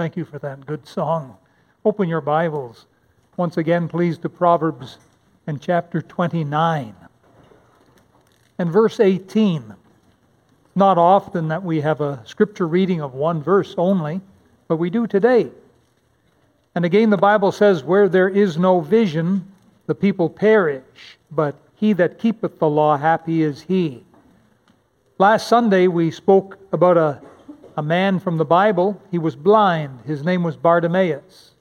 Thank you for that good song. Open your Bibles once again, please, to Proverbs and chapter 29 and verse 18. Not often that we have a scripture reading of one verse only, but we do today. And again, the Bible says, Where there is no vision, the people perish, but he that keepeth the law, happy is he. Last Sunday, we spoke about a, a man from the Bible. He was blind. His name was Bartimaeus.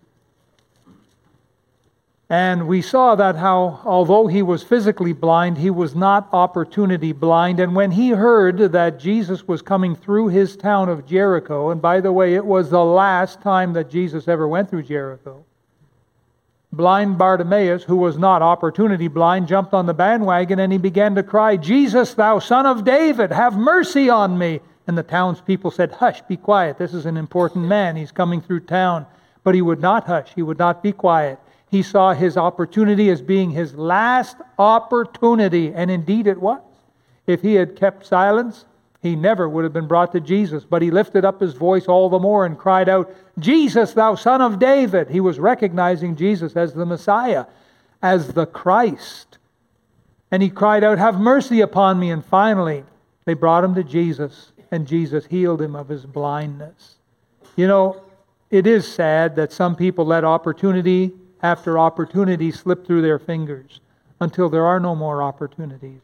And we saw that how, although he was physically blind, he was not opportunity blind. And when he heard that Jesus was coming through his town of Jericho, and by the way, it was the last time that Jesus ever went through Jericho, blind Bartimaeus, who was not opportunity blind, jumped on the bandwagon and he began to cry, Jesus, thou son of David, have mercy on me. And the townspeople said, Hush, be quiet. This is an important man. He's coming through town. But he would not hush, he would not be quiet. He saw his opportunity as being his last opportunity, and indeed it was. If he had kept silence, he never would have been brought to Jesus. But he lifted up his voice all the more and cried out, Jesus, thou son of David. He was recognizing Jesus as the Messiah, as the Christ. And he cried out, Have mercy upon me. And finally, they brought him to Jesus, and Jesus healed him of his blindness. You know, it is sad that some people let opportunity after opportunity slip through their fingers until there are no more opportunities.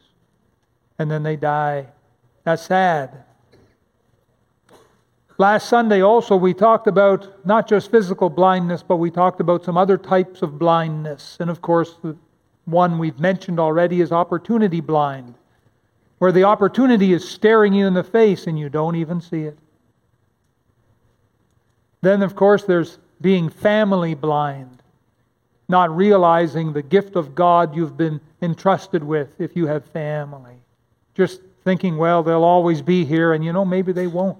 And then they die. That's sad. Last Sunday also, we talked about not just physical blindness, but we talked about some other types of blindness. And of course, the one we've mentioned already is opportunity blind, where the opportunity is staring you in the face and you don't even see it. Then, of course, there's being family blind, not realizing the gift of God you've been entrusted with if you have family. Just thinking, well, they'll always be here, and you know, maybe they won't.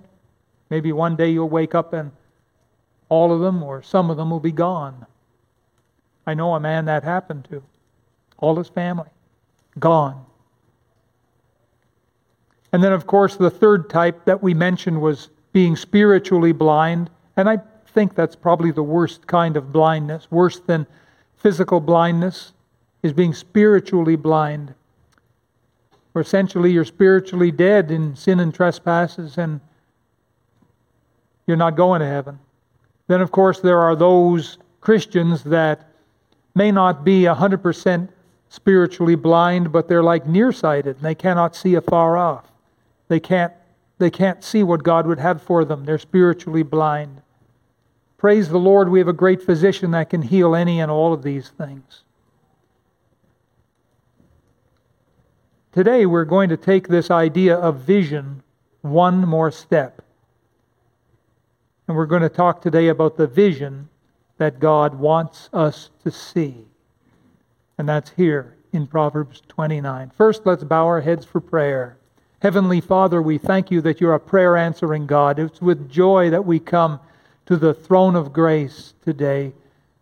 Maybe one day you'll wake up and all of them or some of them will be gone. I know a man that happened to. All his family gone. And then, of course, the third type that we mentioned was being spiritually blind. And I think that's probably the worst kind of blindness, worse than physical blindness is being spiritually blind. Or essentially, you're spiritually dead in sin and trespasses, and you're not going to heaven. Then, of course, there are those Christians that may not be 100% spiritually blind, but they're like nearsighted, and they cannot see afar off. They can't, they can't see what God would have for them. They're spiritually blind. Praise the Lord, we have a great physician that can heal any and all of these things. Today, we're going to take this idea of vision one more step. And we're going to talk today about the vision that God wants us to see. And that's here in Proverbs 29. First, let's bow our heads for prayer. Heavenly Father, we thank you that you're a prayer answering God. It's with joy that we come to the throne of grace today.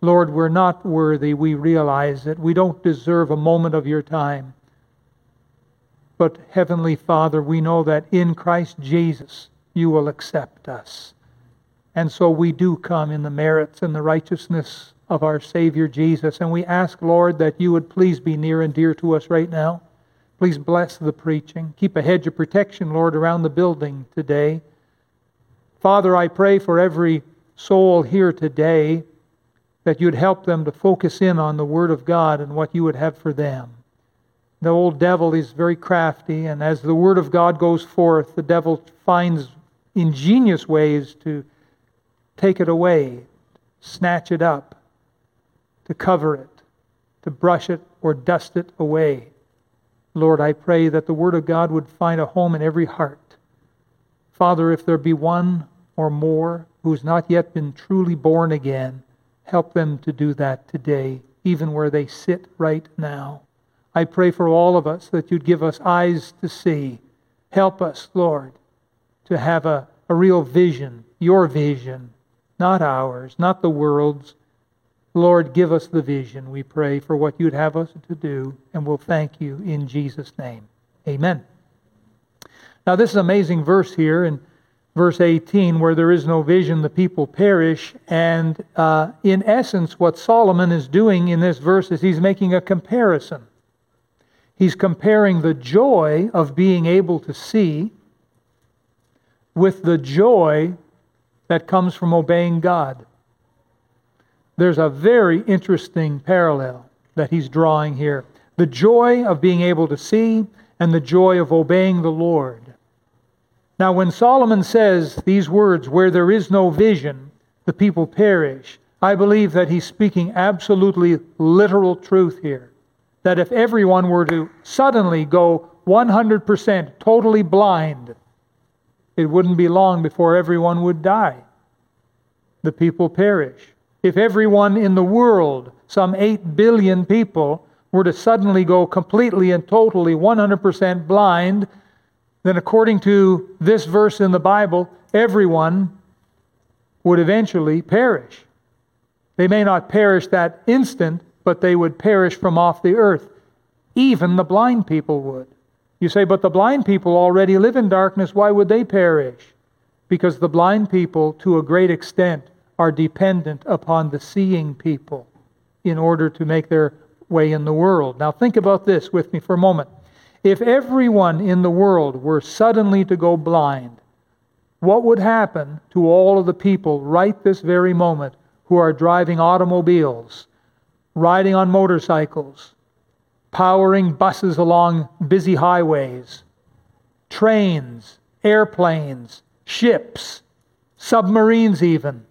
Lord, we're not worthy. We realize that we don't deserve a moment of your time. But, Heavenly Father, we know that in Christ Jesus you will accept us. And so we do come in the merits and the righteousness of our Savior Jesus. And we ask, Lord, that you would please be near and dear to us right now. Please bless the preaching. Keep a hedge of protection, Lord, around the building today. Father, I pray for every soul here today that you'd help them to focus in on the Word of God and what you would have for them. The old devil is very crafty, and as the Word of God goes forth, the devil finds ingenious ways to take it away, snatch it up, to cover it, to brush it or dust it away. Lord, I pray that the Word of God would find a home in every heart. Father, if there be one or more who's not yet been truly born again, help them to do that today, even where they sit right now. I pray for all of us that you'd give us eyes to see. Help us, Lord, to have a, a real vision, your vision, not ours, not the world's. Lord, give us the vision, we pray, for what you'd have us to do, and we'll thank you in Jesus' name. Amen. Now, this is an amazing verse here, in verse 18, where there is no vision, the people perish. And uh, in essence, what Solomon is doing in this verse is he's making a comparison. He's comparing the joy of being able to see with the joy that comes from obeying God. There's a very interesting parallel that he's drawing here the joy of being able to see and the joy of obeying the Lord. Now, when Solomon says these words, where there is no vision, the people perish, I believe that he's speaking absolutely literal truth here. That if everyone were to suddenly go 100% totally blind, it wouldn't be long before everyone would die. The people perish. If everyone in the world, some 8 billion people, were to suddenly go completely and totally 100% blind, then according to this verse in the Bible, everyone would eventually perish. They may not perish that instant, but they would perish from off the earth. Even the blind people would. You say, but the blind people already live in darkness. Why would they perish? Because the blind people, to a great extent, are dependent upon the seeing people in order to make their way in the world. Now, think about this with me for a moment. If everyone in the world were suddenly to go blind, what would happen to all of the people right this very moment who are driving automobiles, riding on motorcycles, powering buses along busy highways, trains, airplanes, ships, submarines, even?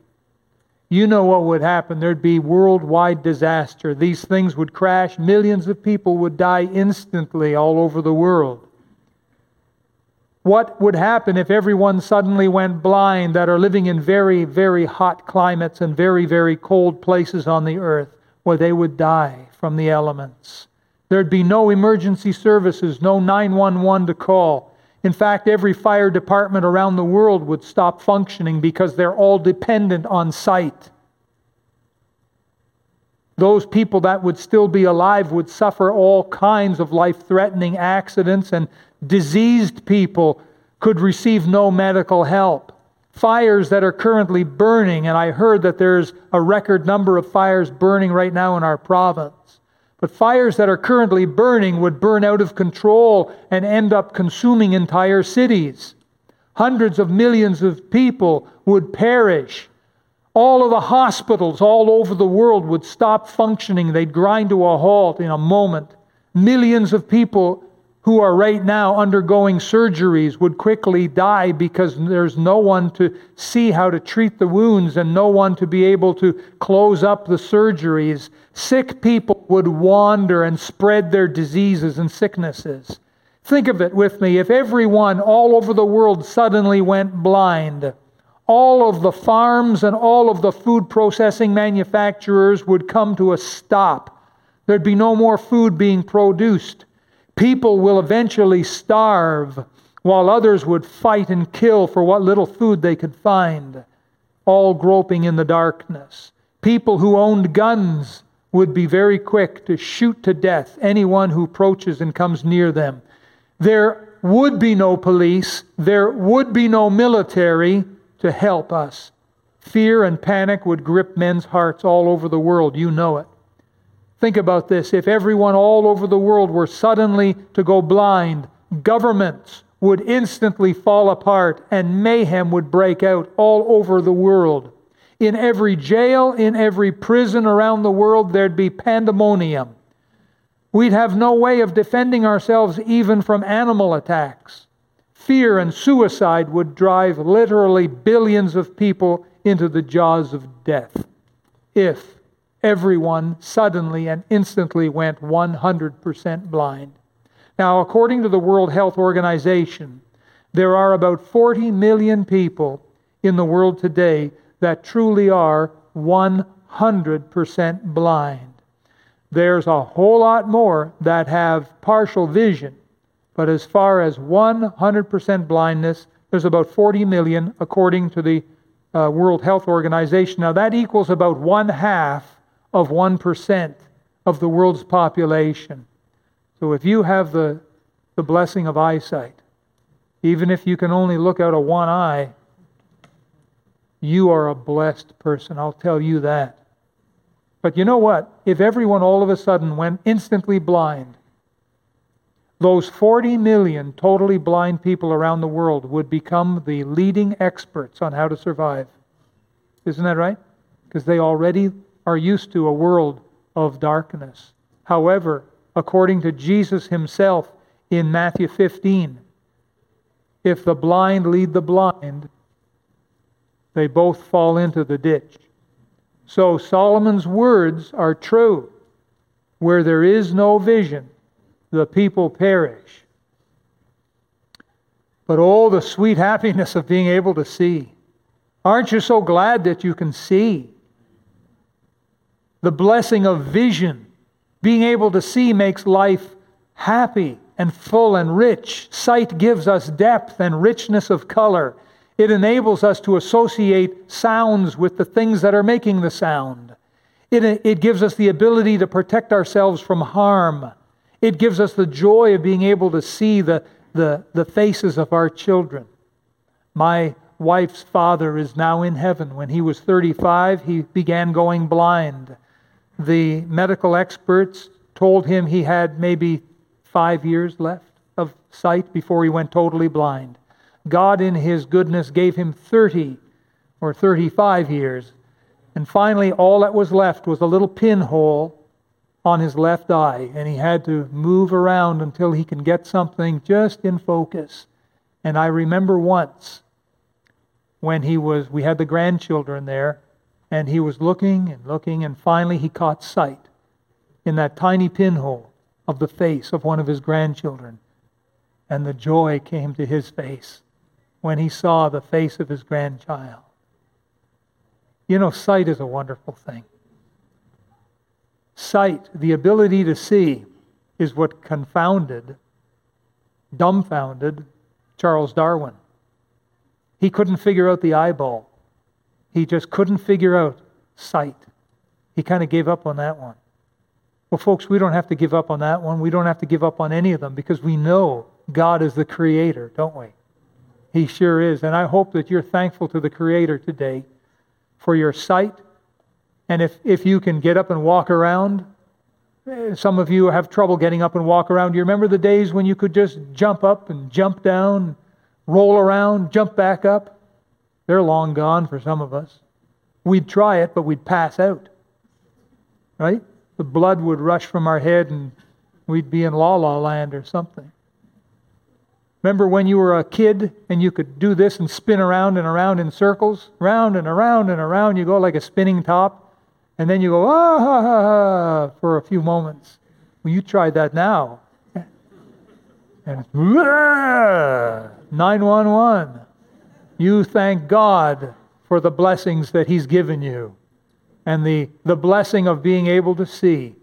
You know what would happen. There'd be worldwide disaster. These things would crash. Millions of people would die instantly all over the world. What would happen if everyone suddenly went blind that are living in very, very hot climates and very, very cold places on the earth? where they would die from the elements. There'd be no emergency services, no 911 to call. In fact, every fire department around the world would stop functioning because they're all dependent on sight. Those people that would still be alive would suffer all kinds of life threatening accidents, and diseased people could receive no medical help. Fires that are currently burning, and I heard that there's a record number of fires burning right now in our province. But fires that are currently burning would burn out of control and end up consuming entire cities. Hundreds of millions of people would perish. All of the hospitals all over the world would stop functioning. They'd grind to a halt in a moment. Millions of people who are right now undergoing surgeries would quickly die because there's no one to see how to treat the wounds and no one to be able to close up the surgeries. Sick people would wander and spread their diseases and sicknesses. Think of it with me. If everyone all over the world suddenly went blind, all of the farms and all of the food processing manufacturers would come to a stop. There'd be no more food being produced. People will eventually starve while others would fight and kill for what little food they could find, all groping in the darkness. People who owned guns would be very quick to shoot to death anyone who approaches and comes near them. There would be no police, there would be no military to help us. Fear and panic would grip men's hearts all over the world. You know it. Think about this. If everyone all over the world were suddenly to go blind, governments would instantly fall apart and mayhem would break out all over the world. In every jail, in every prison around the world, there'd be pandemonium. We'd have no way of defending ourselves even from animal attacks. Fear and suicide would drive literally billions of people into the jaws of death if everyone suddenly and instantly went 100% blind. Now, according to the World Health Organization, there are about 40 million people in the world today that truly are 100% blind. There's a whole lot more that have partial vision, but as far as 100% blindness, there's about 40 million according to the uh, World Health Organization. Now, that equals about one half of 1% of the world's population. So if you have the, the blessing of eyesight, even if you can only look out of one eye, you are a blessed person. I'll tell you that. But you know what? If everyone all of a sudden went instantly blind, those 40 million totally blind people around the world would become the leading experts on how to survive. Isn't that right? Because they already are used to a world of darkness. However, according to Jesus himself in Matthew 15, if the blind lead the blind, they both fall into the ditch. So Solomon's words are true. Where there is no vision, the people perish. But oh, the sweet happiness of being able to see. Aren't you so glad that you can see? The blessing of vision. Being able to see makes life happy and full and rich. Sight gives us depth and richness of color. It enables us to associate sounds with the things that are making the sound. It, it gives us the ability to protect ourselves from harm. It gives us the joy of being able to see the, the, the faces of our children. My wife's father is now in heaven. When he was 35, he began going blind. The medical experts told him he had maybe five years left of sight before he went totally blind. God, in His goodness, gave him 30 or 35 years. And finally, all that was left was a little pinhole on his left eye, and he had to move around until he can get something just in focus. And I remember once when he was, we had the grandchildren there, and he was looking and looking, and finally he caught sight in that tiny pinhole of the face of one of his grandchildren. And the joy came to his face when he saw the face of his grandchild. You know, sight is a wonderful thing. Sight, the ability to see, is what confounded, dumbfounded Charles Darwin. He couldn't figure out the eyeball, he just couldn't figure out sight. He kind of gave up on that one. Well, folks, we don't have to give up on that one. We don't have to give up on any of them because we know God is the creator, don't we? He sure is. And I hope that you're thankful to the Creator today for your sight. And if, if you can get up and walk around, eh, some of you have trouble getting up and walk around. Do you remember the days when you could just jump up and jump down, roll around, jump back up? They're long gone for some of us. We'd try it, but we'd pass out. Right? The blood would rush from our head and we'd be in la la land or something. Remember when you were a kid and you could do this and spin around and around in circles? Round and around and around you go like a spinning top. And then you go, ah, ha, ha, ha, for a few moments. Well, you try that now. And it's, 911. You thank God for the blessings that He's given you and the, the blessing of being able to see.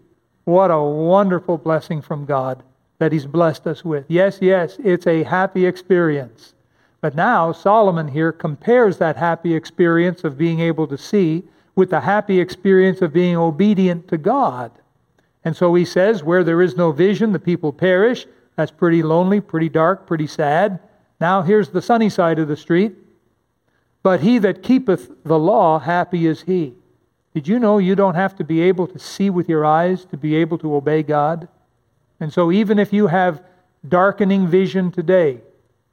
What a wonderful blessing from God that he's blessed us with. Yes, yes, it's a happy experience. But now Solomon here compares that happy experience of being able to see with the happy experience of being obedient to God. And so he says, Where there is no vision, the people perish. That's pretty lonely, pretty dark, pretty sad. Now here's the sunny side of the street. But he that keepeth the law, happy is he. Did you know you don't have to be able to see with your eyes to be able to obey God? And so, even if you have darkening vision today,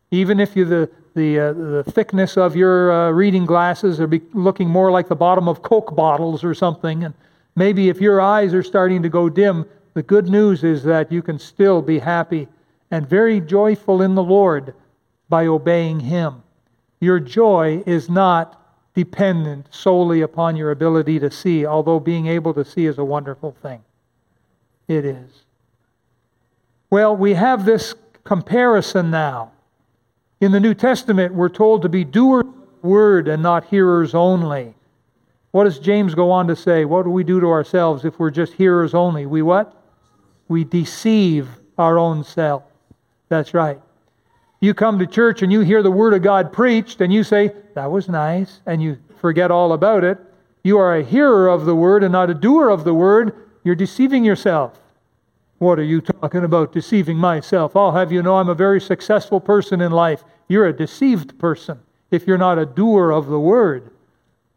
even if you the the, uh, the thickness of your uh, reading glasses are looking more like the bottom of Coke bottles or something, and maybe if your eyes are starting to go dim, the good news is that you can still be happy and very joyful in the Lord by obeying Him. Your joy is not dependent solely upon your ability to see, although being able to see is a wonderful thing. It is. Well, we have this comparison now. In the New Testament, we're told to be doers of the word and not hearers only. What does James go on to say? What do we do to ourselves if we're just hearers only? We what? We deceive our own self. That's right. You come to church and you hear the Word of God preached and you say, That was nice, and you forget all about it. You are a hearer of the Word and not a doer of the Word. You're deceiving yourself. What are you talking about, deceiving myself? I'll have you know I'm a very successful person in life. You're a deceived person if you're not a doer of the word.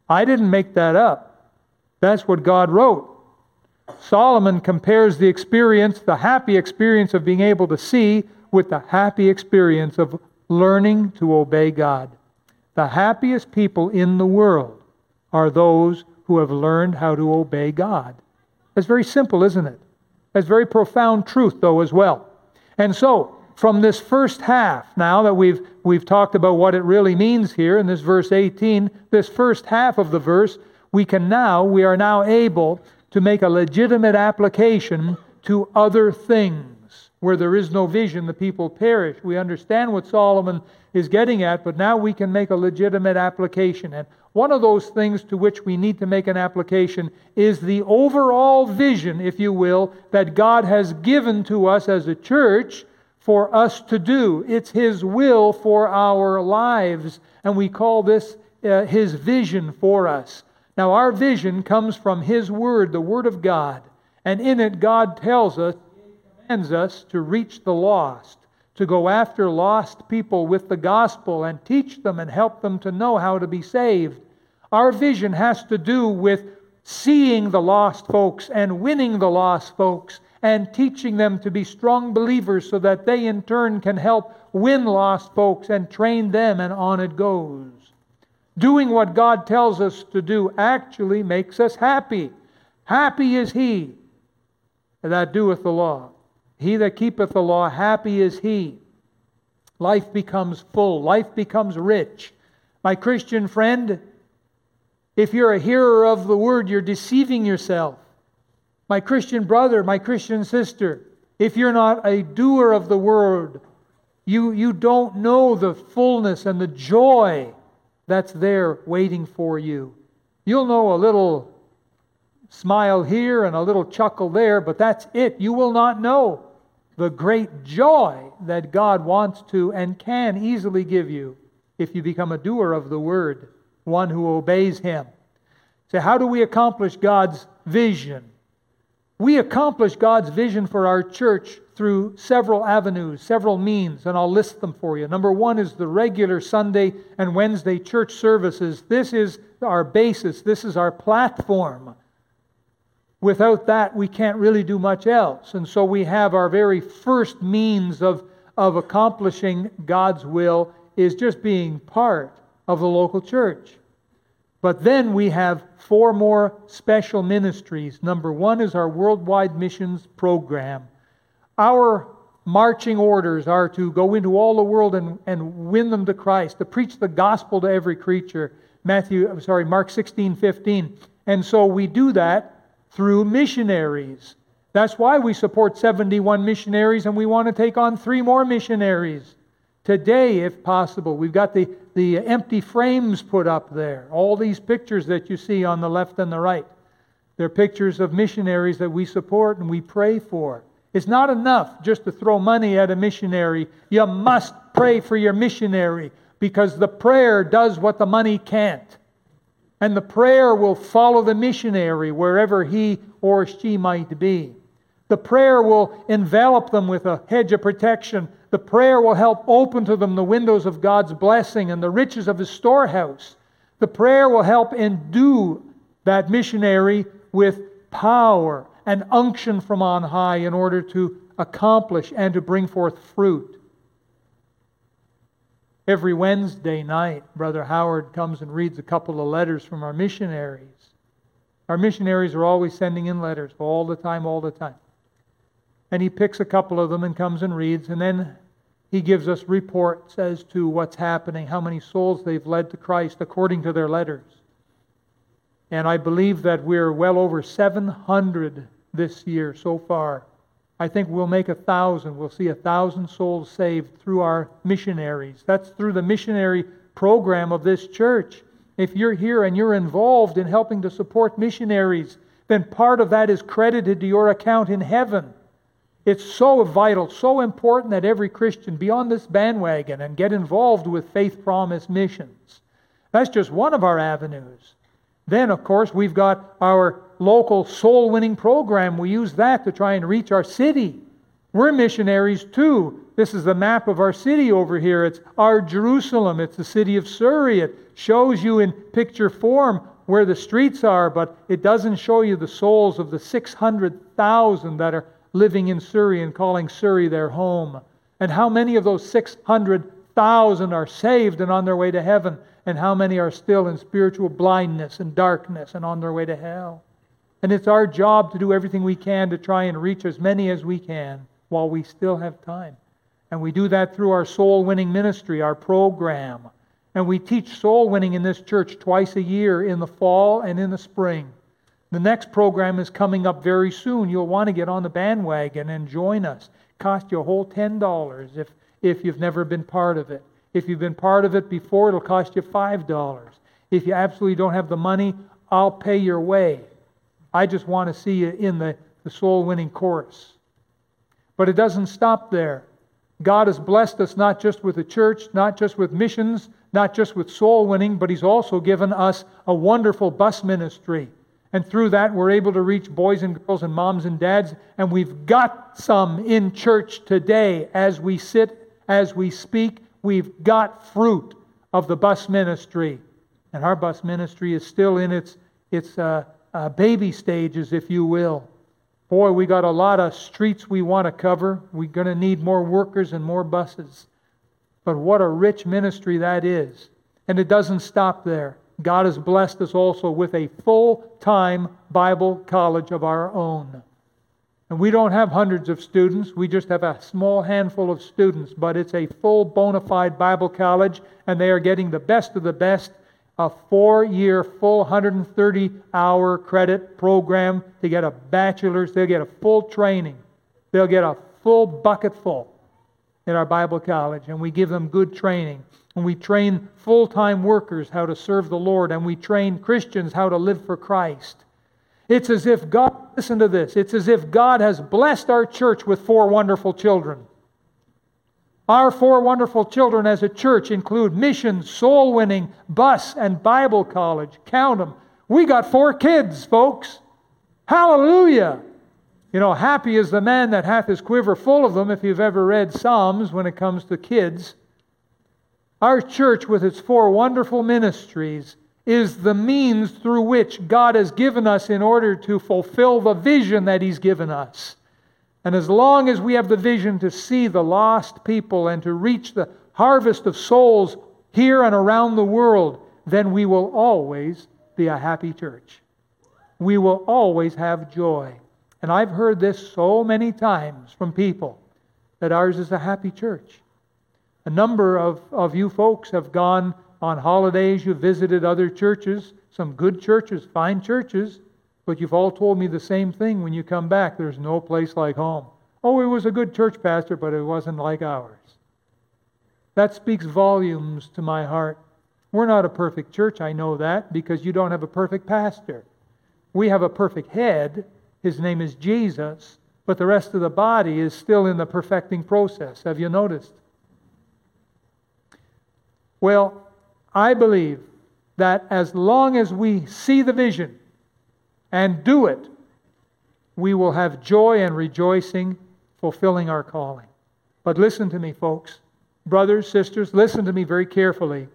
I didn't make that up. That's what God wrote. Solomon compares the experience, the happy experience of being able to see, with the happy experience of learning to obey God. The happiest people in the world are those who have learned how to obey God. That's very simple, isn't it? That's very profound truth, though, as well. And so, from this first half, now that we've, we've talked about what it really means here in this verse 18, this first half of the verse, we can now, we are now able to make a legitimate application to other things. Where there is no vision, the people perish. We understand what Solomon is getting at, but now we can make a legitimate application. And one of those things to which we need to make an application is the overall vision, if you will, that God has given to us as a church for us to do. It's His will for our lives, and we call this uh, His vision for us. Now, our vision comes from His Word, the Word of God, and in it, God tells us, commands us to reach the lost, to go after lost people with the gospel and teach them and help them to know how to be saved. Our vision has to do with seeing the lost folks and winning the lost folks and teaching them to be strong believers so that they in turn can help win lost folks and train them, and on it goes. Doing what God tells us to do actually makes us happy. Happy is he that doeth the law. He that keepeth the law, happy is he. Life becomes full, life becomes rich. My Christian friend, if you're a hearer of the word, you're deceiving yourself. My Christian brother, my Christian sister, if you're not a doer of the word, you, you don't know the fullness and the joy that's there waiting for you. You'll know a little smile here and a little chuckle there, but that's it. You will not know the great joy that God wants to and can easily give you if you become a doer of the word, one who obeys Him. So, how do we accomplish God's vision? We accomplish God's vision for our church through several avenues, several means, and I'll list them for you. Number one is the regular Sunday and Wednesday church services. This is our basis, this is our platform. Without that, we can't really do much else. And so we have our very first means of, of accomplishing God's will is just being part of the local church. But then we have four more special ministries. Number one is our worldwide missions program. Our marching orders are to go into all the world and, and win them to Christ, to preach the gospel to every creature. Matthew, I'm sorry, Mark 16, 15. And so we do that through missionaries. That's why we support 71 missionaries and we want to take on three more missionaries today, if possible. We've got the the empty frames put up there. All these pictures that you see on the left and the right. They're pictures of missionaries that we support and we pray for. It's not enough just to throw money at a missionary. You must pray for your missionary because the prayer does what the money can't. And the prayer will follow the missionary wherever he or she might be. The prayer will envelop them with a hedge of protection the prayer will help open to them the windows of God's blessing and the riches of His storehouse. The prayer will help endue that missionary with power and unction from on high in order to accomplish and to bring forth fruit. Every Wednesday night, Brother Howard comes and reads a couple of letters from our missionaries. Our missionaries are always sending in letters all the time, all the time. And he picks a couple of them and comes and reads, and then he gives us reports as to what's happening, how many souls they've led to Christ according to their letters. And I believe that we're well over 700 this year so far. I think we'll make a thousand. We'll see a thousand souls saved through our missionaries. That's through the missionary program of this church. If you're here and you're involved in helping to support missionaries, then part of that is credited to your account in heaven. It's so vital, so important that every Christian be on this bandwagon and get involved with Faith Promise missions. That's just one of our avenues. Then, of course, we've got our local soul winning program. We use that to try and reach our city. We're missionaries too. This is the map of our city over here. It's our Jerusalem. It's the city of Surrey. It shows you in picture form where the streets are, but it doesn't show you the souls of the 600,000 that are living in Surrey and calling Surrey their home. And how many of those 600,000 are saved and on their way to heaven? And how many are still in spiritual blindness and darkness and on their way to hell? And it's our job to do everything we can to try and reach as many as we can while we still have time. And we do that through our soul winning ministry, our program. And we teach soul winning in this church twice a year in the fall and in the spring. The next program is coming up very soon. You'll want to get on the bandwagon and join us. Cost you a whole $10 if, if you've never been part of it. If you've been part of it before, it'll cost you $5. If you absolutely don't have the money, I'll pay your way. I just want to see you in the, the soul winning course. But it doesn't stop there. God has blessed us not just with the church, not just with missions, not just with soul winning, but He's also given us a wonderful bus ministry. And through that, we're able to reach boys and girls and moms and dads. And we've got some in church today as we sit, as we speak. We've got fruit of the bus ministry. And our bus ministry is still in its, its uh, uh, baby stages, if you will. Boy, we got a lot of streets we want to cover. We're going to need more workers and more buses. But what a rich ministry that is. And it doesn't stop there. God has blessed us also with a full time Bible college of our own. And we don't have hundreds of students, we just have a small handful of students, but it's a full bona fide Bible college, and they are getting the best of the best a four year, full 130 hour credit program to get a bachelor's. They'll get a full training. They'll get a full bucket full in our Bible college, and we give them good training. And we train full time workers how to serve the Lord, and we train Christians how to live for Christ. It's as if God, listen to this, it's as if God has blessed our church with four wonderful children. Our four wonderful children as a church include missions, soul winning, bus, and Bible college. Count them. We got four kids, folks. Hallelujah. You know, happy is the man that hath his quiver full of them, if you've ever read Psalms when it comes to kids. Our church, with its four wonderful ministries, is the means through which God has given us in order to fulfill the vision that He's given us. And as long as we have the vision to see the lost people and to reach the harvest of souls here and around the world, then we will always be a happy church. We will always have joy. And I've heard this so many times from people that ours is a happy church. A number of, of you folks have gone on holidays, you've visited other churches, some good churches, fine churches, but you've all told me the same thing when you come back. There's no place like home. Oh, it was a good church pastor, but it wasn't like ours. That speaks volumes to my heart. We're not a perfect church, I know that, because you don't have a perfect pastor. We have a perfect head. His name is Jesus, but the rest of the body is still in the perfecting process. Have you noticed? Well, I believe that as long as we see the vision, and do it, we will have joy and rejoicing fulfilling our calling. But listen to me, folks. Brothers, sisters, listen to me very carefully.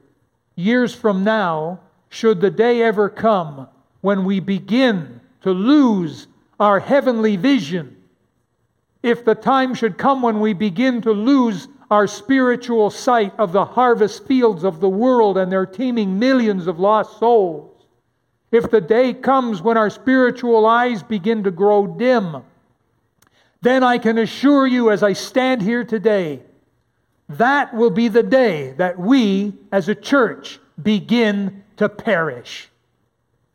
Years from now, should the day ever come when we begin to lose our heavenly vision, if the time should come when we begin to lose our spiritual sight of the harvest fields of the world and their teeming millions of lost souls, if the day comes when our spiritual eyes begin to grow dim, then I can assure you as I stand here today, that will be the day that we as a church begin to perish.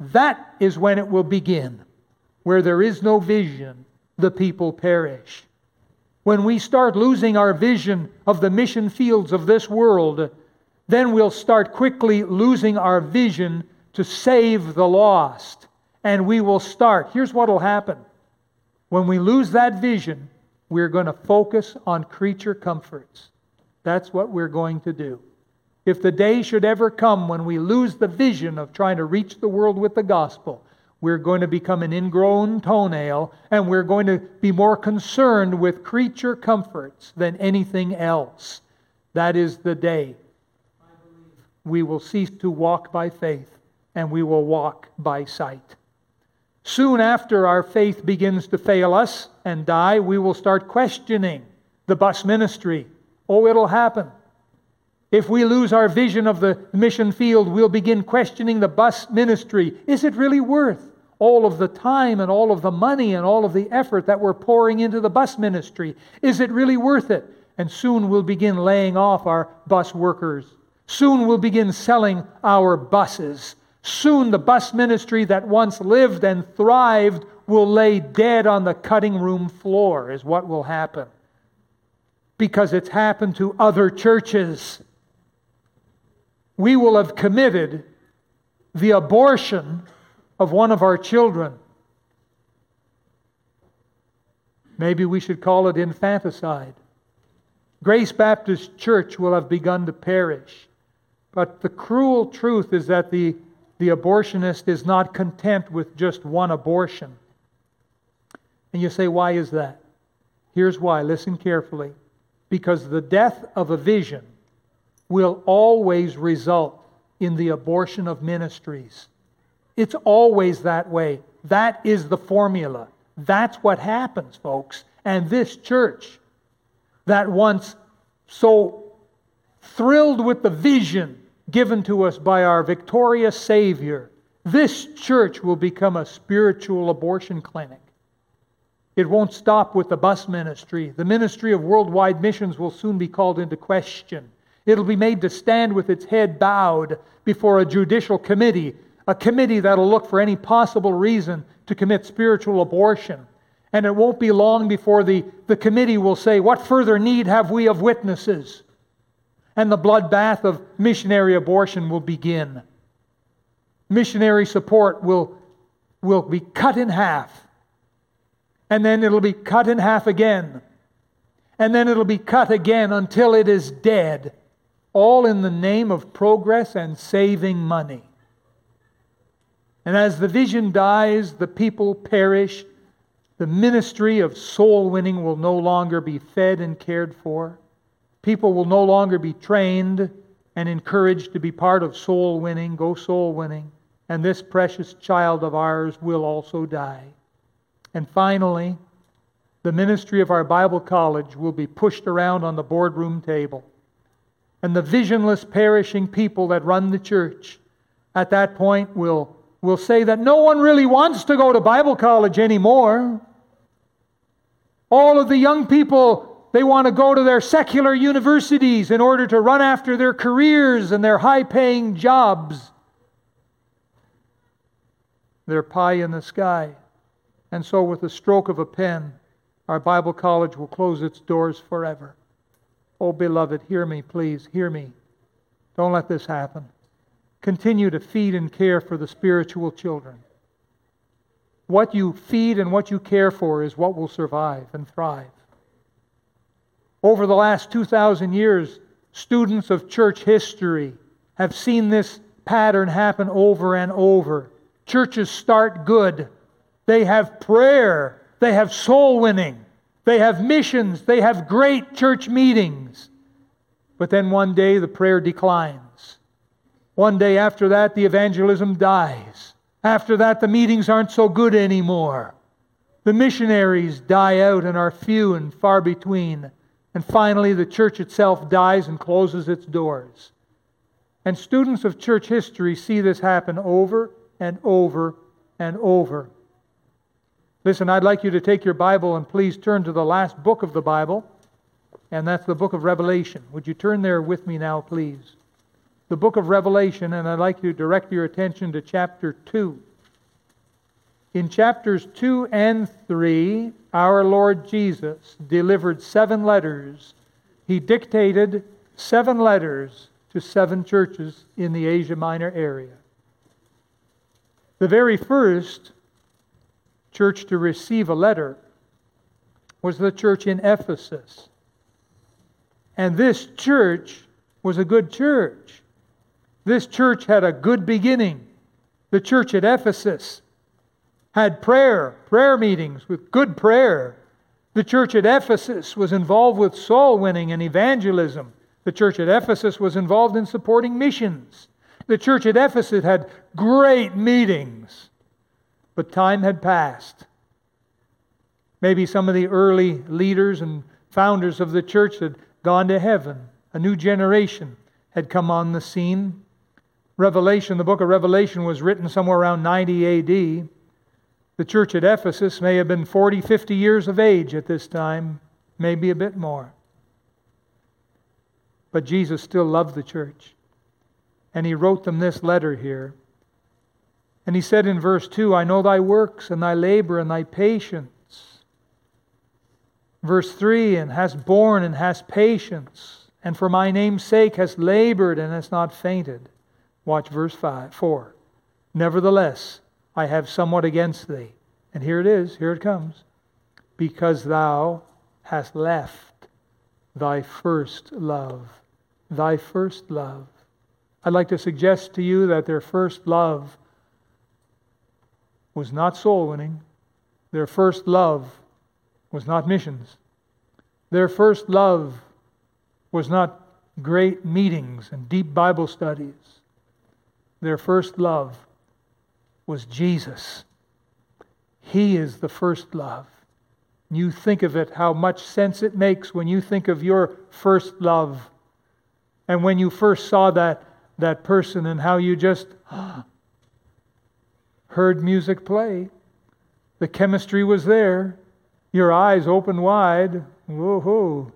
That is when it will begin. Where there is no vision, the people perish. When we start losing our vision of the mission fields of this world, then we'll start quickly losing our vision to save the lost. And we will start. Here's what will happen when we lose that vision, we're going to focus on creature comforts. That's what we're going to do. If the day should ever come when we lose the vision of trying to reach the world with the gospel, we're going to become an ingrown toenail and we're going to be more concerned with creature comforts than anything else. That is the day we will cease to walk by faith and we will walk by sight. Soon after our faith begins to fail us and die, we will start questioning the bus ministry. Oh, it'll happen. If we lose our vision of the mission field, we'll begin questioning the bus ministry. Is it really worth all of the time and all of the money and all of the effort that we're pouring into the bus ministry? Is it really worth it? And soon we'll begin laying off our bus workers. Soon we'll begin selling our buses. Soon the bus ministry that once lived and thrived will lay dead on the cutting room floor, is what will happen. Because it's happened to other churches we will have committed the abortion of one of our children. Maybe we should call it infanticide. Grace Baptist Church will have begun to perish. But the cruel truth is that the, the abortionist is not content with just one abortion. And you say, why is that? Here's why. Listen carefully. Because the death of a vision will always result in the abortion of ministries. It's always that way. That is the formula. That's what happens, folks. And this church, that once so thrilled with the vision given to us by our victorious Savior, this church will become a spiritual abortion clinic. It won't stop with the bus ministry. The ministry of worldwide missions will soon be called into question. It'll be made to stand with its head bowed before a judicial committee, a committee that'll look for any possible reason to commit spiritual abortion. And it won't be long before the, the committee will say, What further need have we of witnesses? And the bloodbath of missionary abortion will begin. Missionary support will, will be cut in half. And then it'll be cut in half again. And then it'll be cut again until it is dead all in the name of progress and saving money. And as the vision dies, the people perish. The ministry of soul winning will no longer be fed and cared for. People will no longer be trained and encouraged to be part of soul winning, go soul winning. And this precious child of ours will also die. And finally, the ministry of our Bible college will be pushed around on the boardroom table and the visionless, perishing people that run the church at that point will, will say that no one really wants to go to Bible college anymore. All of the young people, they want to go to their secular universities in order to run after their careers and their high paying jobs. Their pie in the sky. And so, with a stroke of a pen, our Bible college will close its doors forever. Oh, beloved, hear me, please. Hear me. Don't let this happen. Continue to feed and care for the spiritual children. What you feed and what you care for is what will survive and thrive. Over the last 2,000 years, students of church history have seen this pattern happen over and over. Churches start good, they have prayer, they have soul winning. They have missions. They have great church meetings. But then one day the prayer declines. One day after that, the evangelism dies. After that, the meetings aren't so good anymore. The missionaries die out and are few and far between. And finally, the church itself dies and closes its doors. And students of church history see this happen over and over and over. Listen, I'd like you to take your Bible and please turn to the last book of the Bible, and that's the book of Revelation. Would you turn there with me now, please? The book of Revelation, and I'd like you to direct your attention to chapter 2. In chapters 2 and 3, our Lord Jesus delivered seven letters. He dictated seven letters to seven churches in the Asia Minor area. The very first church to receive a letter was the church in Ephesus. And this church was a good church. This church had a good beginning. The church at Ephesus had prayer, prayer meetings with good prayer. The church at Ephesus was involved with soul winning and evangelism. The church at Ephesus was involved in supporting missions. The church at Ephesus had great meetings, but time had passed. Maybe some of the early leaders and founders of the church had gone to heaven. A new generation had come on the scene. Revelation, the book of Revelation, was written somewhere around 90 AD. The church at Ephesus may have been 40, 50 years of age at this time, maybe a bit more. But Jesus still loved the church. And he wrote them this letter here. And he said in verse 2 I know thy works and thy labor and thy patience. Verse 3 And hast borne and hast patience, and for my name's sake hast labored and hast not fainted. Watch verse 5, 4. Nevertheless, I have somewhat against thee. And here it is, here it comes. Because thou hast left thy first love. Thy first love. I'd like to suggest to you that their first love was not soul winning. Their first love was not missions. Their first love was not great meetings and deep Bible studies. Their first love was Jesus. He is the first love. You think of it, how much sense it makes when you think of your first love. And when you first saw that, that person and how you just heard music play. The chemistry was there. Your eyes open wide. Whoa,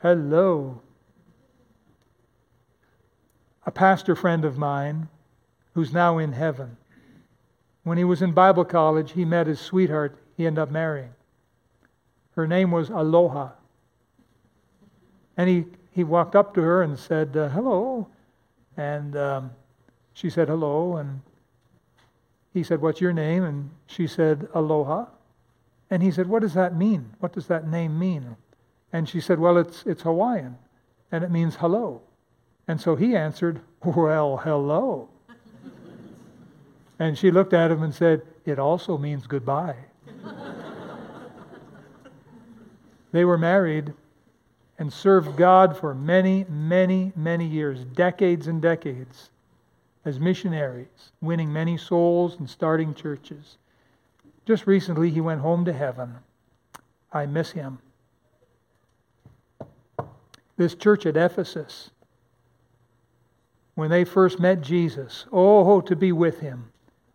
hello. A pastor friend of mine who's now in heaven when he was in Bible college, he met his sweetheart he ended up marrying. Her name was Aloha. And he, he walked up to her and said, uh, Hello. And um, she said, Hello. And he said, What's your name? And she said, Aloha. And he said, What does that mean? What does that name mean? And she said, Well, it's, it's Hawaiian, and it means hello. And so he answered, Well, hello. And she looked at him and said, It also means goodbye. they were married and served God for many, many, many years, decades and decades, as missionaries, winning many souls and starting churches. Just recently, he went home to heaven. I miss him. This church at Ephesus, when they first met Jesus, oh, to be with him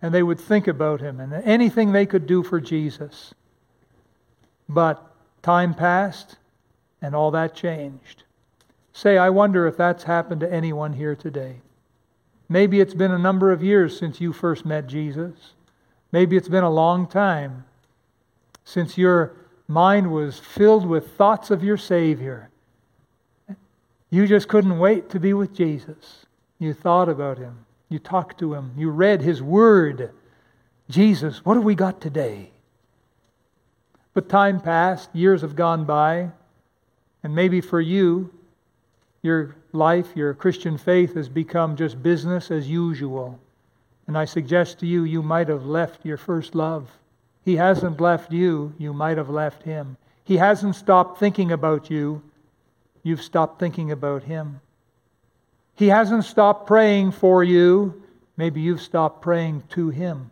and they would think about him and anything they could do for Jesus. But time passed and all that changed. Say, I wonder if that's happened to anyone here today. Maybe it's been a number of years since you first met Jesus. Maybe it's been a long time since your mind was filled with thoughts of your Savior. You just couldn't wait to be with Jesus. You thought about him. You talked to him. You read his word. Jesus, what have we got today? But time passed, years have gone by, and maybe for you, your life, your Christian faith has become just business as usual. And I suggest to you, you might have left your first love. He hasn't left you, you might have left him. He hasn't stopped thinking about you, you've stopped thinking about him. He hasn't stopped praying for you. Maybe you've stopped praying to Him.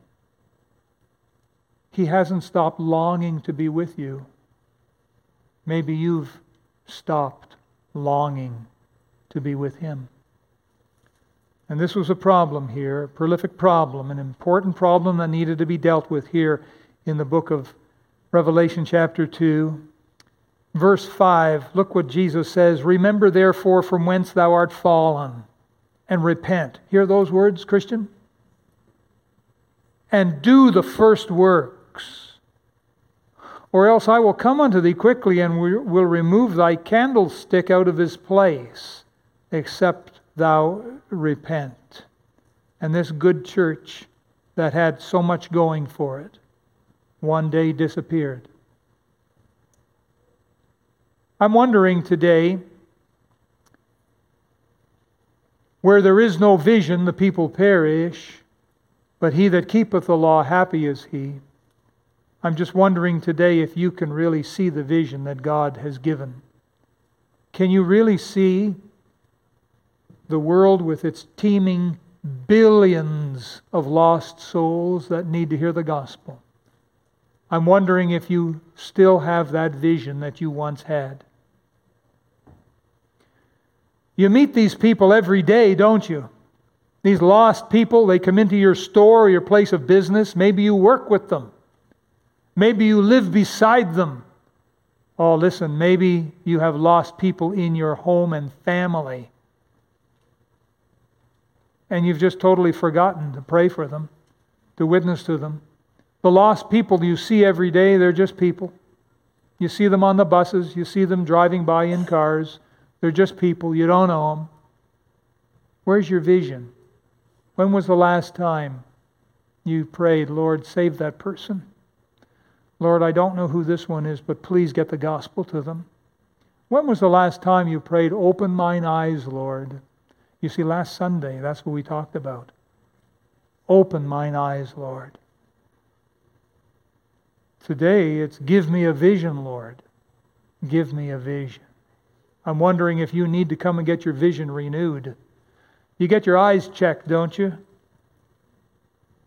He hasn't stopped longing to be with you. Maybe you've stopped longing to be with Him. And this was a problem here, a prolific problem, an important problem that needed to be dealt with here in the book of Revelation, chapter 2. Verse 5, look what Jesus says Remember therefore from whence thou art fallen, and repent. Hear those words, Christian? And do the first works. Or else I will come unto thee quickly and will remove thy candlestick out of his place, except thou repent. And this good church that had so much going for it one day disappeared. I'm wondering today where there is no vision, the people perish, but he that keepeth the law, happy is he. I'm just wondering today if you can really see the vision that God has given. Can you really see the world with its teeming billions of lost souls that need to hear the gospel. I'm wondering if you still have that vision that you once had. You meet these people every day, don't you? These lost people, they come into your store or your place of business. Maybe you work with them. Maybe you live beside them. Oh, listen, maybe you have lost people in your home and family. And you've just totally forgotten to pray for them, to witness to them. The lost people you see every day, they're just people. You see them on the buses, you see them driving by in cars. They're just people. You don't know them. Where's your vision? When was the last time you prayed, Lord, save that person? Lord, I don't know who this one is, but please get the gospel to them. When was the last time you prayed, Open mine eyes, Lord? You see, last Sunday, that's what we talked about. Open mine eyes, Lord. Today, it's give me a vision, Lord. Give me a vision. I'm wondering if you need to come and get your vision renewed. You get your eyes checked, don't you?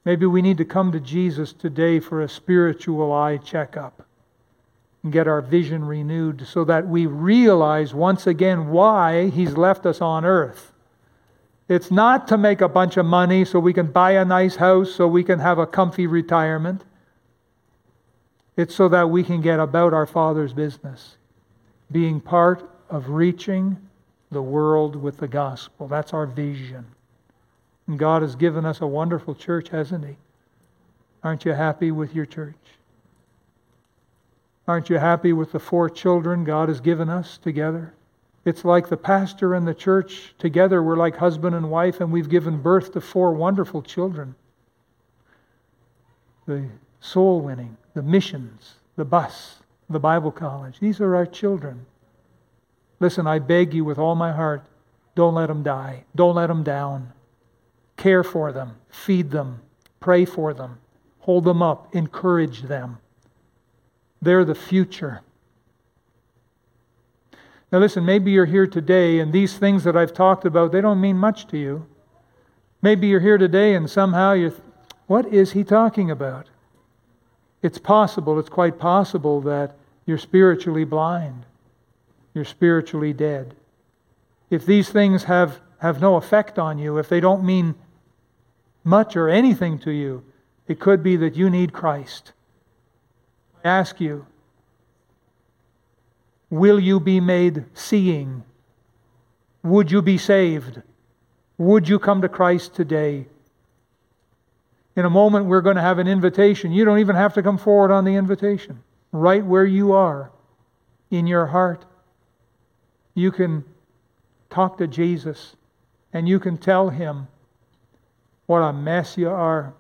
Maybe we need to come to Jesus today for a spiritual eye checkup and get our vision renewed so that we realize once again why He's left us on earth. It's not to make a bunch of money so we can buy a nice house, so we can have a comfy retirement. It's so that we can get about our Father's business, being part of reaching the world with the gospel. That's our vision. And God has given us a wonderful church, hasn't He? Aren't you happy with your church? Aren't you happy with the four children God has given us together? It's like the pastor and the church together. We're like husband and wife, and we've given birth to four wonderful children. The soul winning, the missions, the bus, the Bible college. These are our children. Listen, I beg you with all my heart, don't let them die. Don't let them down. Care for them, feed them, pray for them, hold them up, encourage them. They're the future. Now, listen, maybe you're here today and these things that I've talked about, they don't mean much to you. Maybe you're here today and somehow you're, what is he talking about? It's possible, it's quite possible that you're spiritually blind. You're spiritually dead. If these things have, have no effect on you, if they don't mean much or anything to you, it could be that you need Christ. I ask you, will you be made seeing? Would you be saved? Would you come to Christ today? In a moment, we're going to have an invitation. You don't even have to come forward on the invitation. Right where you are, in your heart, you can talk to Jesus and you can tell him what a mess you are.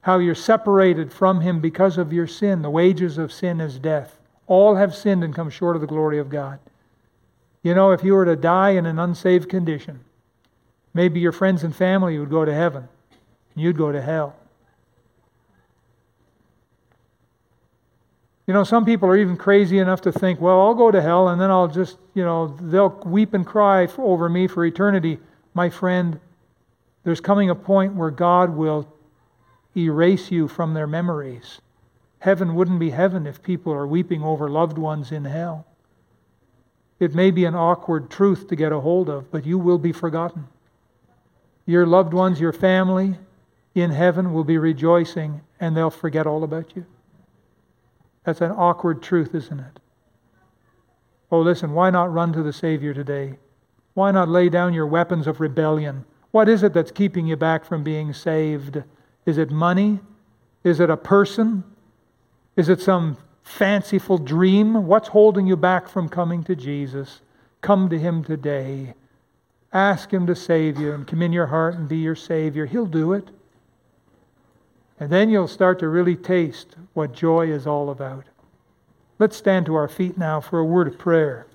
How you're separated from him because of your sin. The wages of sin is death. All have sinned and come short of the glory of God. You know, if you were to die in an unsaved condition, maybe your friends and family would go to heaven and you'd go to hell. You know, some people are even crazy enough to think, well, I'll go to hell and then I'll just, you know, they'll weep and cry over me for eternity. My friend, there's coming a point where God will erase you from their memories. Heaven wouldn't be heaven if people are weeping over loved ones in hell. It may be an awkward truth to get a hold of, but you will be forgotten. Your loved ones, your family, in heaven will be rejoicing and they'll forget all about you. That's an awkward truth, isn't it? Oh, listen, why not run to the Savior today? Why not lay down your weapons of rebellion? What is it that's keeping you back from being saved? Is it money? Is it a person? Is it some fanciful dream? What's holding you back from coming to Jesus? Come to Him today. Ask Him to save you and come in your heart and be your Savior. He'll do it. And then you'll start to really taste what joy is all about. Let's stand to our feet now for a word of prayer.